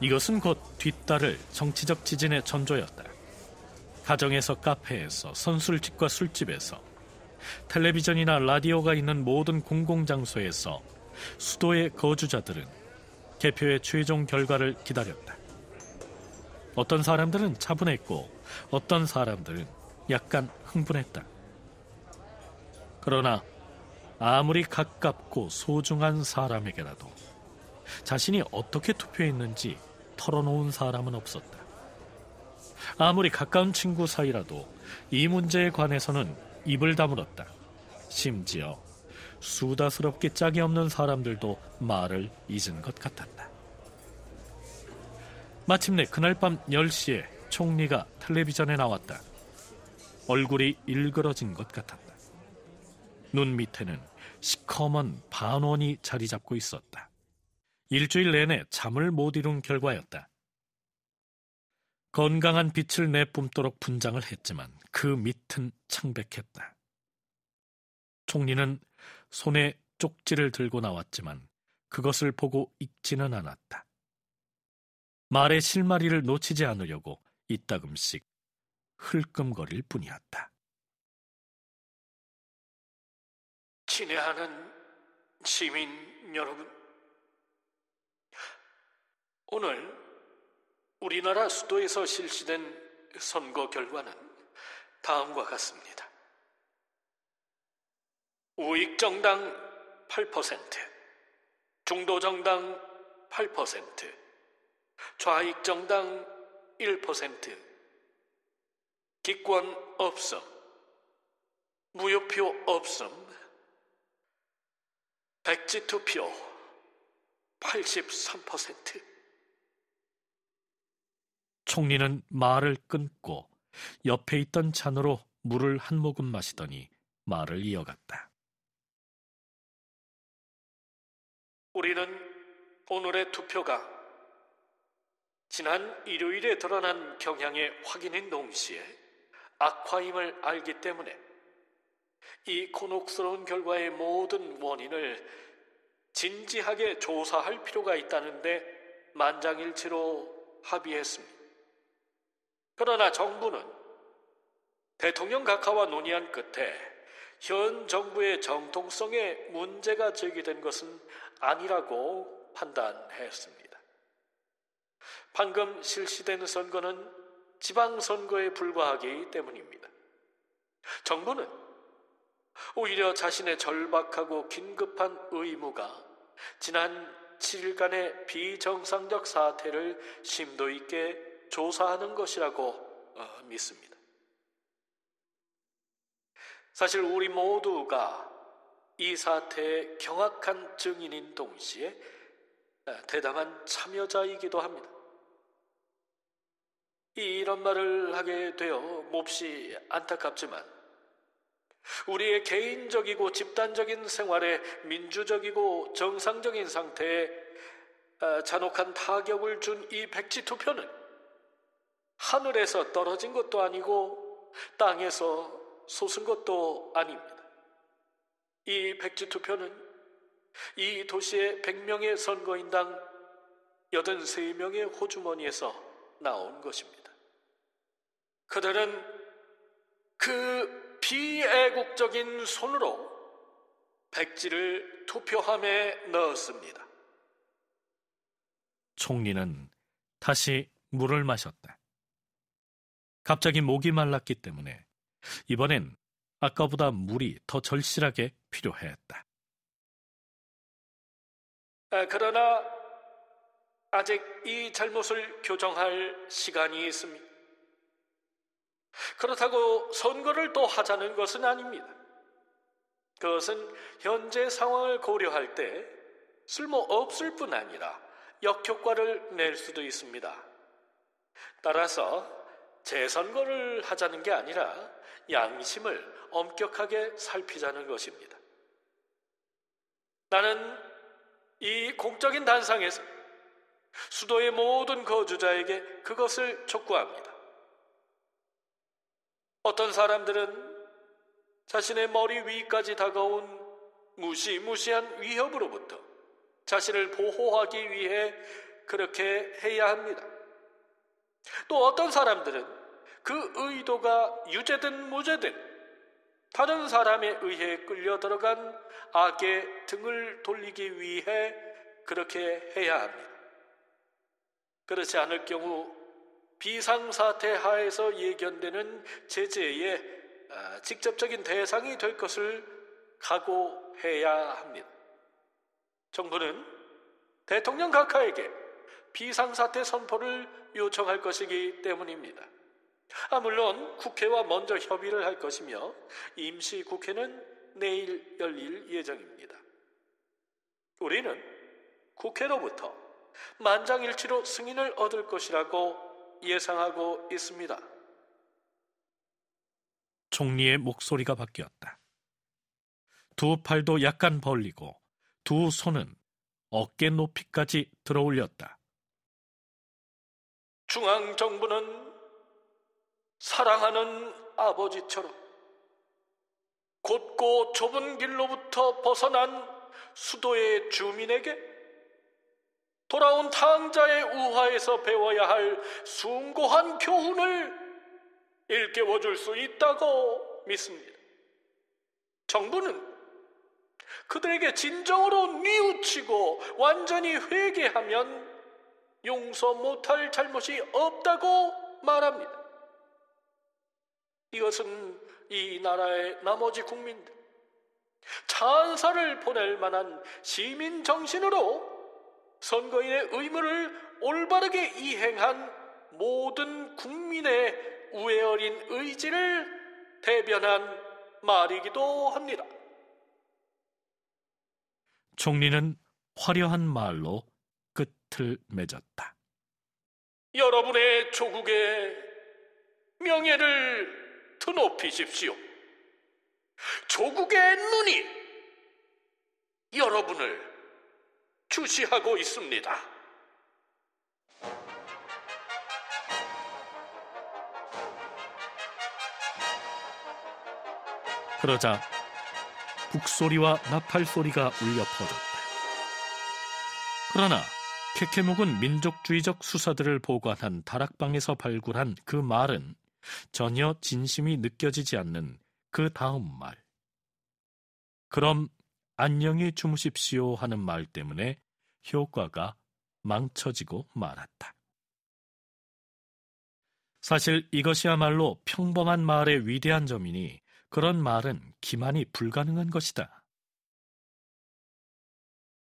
이것은 곧 뒤따를 정치적 지진의 전조였다. 가정에서 카페에서 선술집과 술집에서 텔레비전이나 라디오가 있는 모든 공공장소에서 수도의 거주자들은 개표의 최종 결과를 기다렸다. 어떤 사람들은 차분했고 어떤 사람들은 약간 흥분했다. 그러나 아무리 가깝고 소중한 사람에게라도 자신이 어떻게 투표했는지 털어놓은 사람은 없었다. 아무리 가까운 친구 사이라도 이 문제에 관해서는 입을 다물었다. 심지어 수다스럽게 짝이 없는 사람들도 말을 잊은 것 같았다. 마침내 그날 밤 10시에 총리가 텔레비전에 나왔다. 얼굴이 일그러진 것 같았다. 눈 밑에는 시커먼 반원이 자리 잡고 있었다. 일주일 내내 잠을 못 이룬 결과였다. 건강한 빛을 내뿜도록 분장을 했지만 그 밑은 창백했다. 총리는 손에 쪽지를 들고 나왔지만 그것을 보고 읽지는 않았다. 말의 실마리를 놓치지 않으려고 이따금씩 흘끔거릴 뿐이었다. 친애하는 시민 여러분, 오늘 우리나라 수도에서 실시된 선거 결과는 다음과 같습니다. 우익 정당 8%, 중도 정당 8%, 좌익 정당 1%, 기권 없음, 무효표 없음, 백지 투표 83%. 총리는 말을 끊고 옆에 있던 잔으로 물을 한 모금 마시더니 말을 이어갔다. 우리는 오늘의 투표가 지난 일요일에 드러난 경향의 확인인 동시에 악화임을 알기 때문에 이 곤혹스러운 결과의 모든 원인을 진지하게 조사할 필요가 있다는데 만장일치로 합의했습니다. 그러나 정부는 대통령 각하와 논의한 끝에 현 정부의 정통성에 문제가 제기된 것은 아니라고 판단했습니다. 방금 실시된 선거는 지방선거에 불과하기 때문입니다. 정부는 오히려 자신의 절박하고 긴급한 의무가 지난 7일간의 비정상적 사태를 심도 있게 조사하는 것이라고 어, 믿습니다. 사실 우리 모두가 이 사태의 경악한 증인인 동시에 어, 대담한 참여자이기도 합니다. 이런 말을 하게 되어 몹시 안타깝지만 우리의 개인적이고 집단적인 생활에 민주적이고 정상적인 상태에 아, 잔혹한 타격을 준 이 백지 투표는 하늘에서 떨어진 것도 아니고 땅에서 솟은 것도 아닙니다. 이 백지 투표는 이 도시의 100명의 선거인당 83명의 호주머니에서 나온 것입니다. 그들은 그 비애국적인 손으로 백지를 투표함에 넣었습니다. 총리는 다시 물을 마셨다. 갑자기 목이 말랐기 때문에 이번엔 아까보다 물이 더 절실하게 필요했다. 아, 그러나 아직 이 잘못을 교정할 시간이 있습니다. 그렇다고 선거를 또 하자는 것은 아닙니다. 그것은 현재 상황을 고려할 때 쓸모 없을 뿐 아니라 역효과를 낼 수도 있습니다. 따라서 재선거를 하자는 게 아니라 양심을 엄격하게 살피자는 것입니다. 나는 이 공적인 단상에서 수도의 모든 거주자에게 그것을 촉구합니다. 어떤 사람들은 자신의 머리 위까지 다가온 무시무시한 위협으로부터 자신을 보호하기 위해 그렇게 해야 합니다. 또 어떤 사람들은 그 의도가 유죄든 무죄든 다른 사람에 의해 끌려 들어간 악의 등을 돌리기 위해 그렇게 해야 합니다. 그렇지 않을 경우 비상사태 하에서 예견되는 제재의 아, 직접적인 대상이 될 것을 각오해야 합니다. 정부는 대통령 각하에게 비상사태 선포를 요청할 것이기 때문입니다. 아, 물론 국회와 먼저 협의를 할 것이며 임시 국회는 내일 열릴 예정입니다. 우리는 국회로부터 만장일치로 승인을 얻을 것이라고 예상하고 있습니다. 총리의 목소리가 바뀌었다. 두 팔도 약간 벌리고 두 손은 어깨 높이까지 들어 올렸다. 중앙정부는 사랑하는 아버지처럼 곧고 좁은 길로부터 벗어난 수도의 주민에게 돌아온 탕자의 우화에서 배워야 할 숭고한 교훈을 일깨워 줄 수 있다고 믿습니다. 정부는 그들에게 진정으로 뉘우치고 완전히 회개하면 용서 못할 잘못이 없다고 말합니다. 이것은 이 나라의 나머지 국민들, 찬사를 보낼 만한 시민 정신으로 선거인의 의무를 올바르게 이행한 모든 국민의 우애 어린 의지를 대변한 말이기도 합니다. 총리는 화려한 말로 끝을 맺었다. 여러분의 조국의 명예를 드높이십시오. 조국의 눈이 여러분을 주시하고 있습니다. 그러자 북소리와 나팔소리가 울려 퍼졌다. 그러나 케케묵은 민족주의적 수사들을 보관한 다락방에서 발굴한 그 말은 전혀 진심이 느껴지지 않는 그 다음 말. 그럼 안녕히 주무십시오 하는 말 때문에 효과가 망쳐지고 말았다. 사실 이것이야말로 평범한 말의 위대한 점이니 그런 말은 기만이 불가능한 것이다.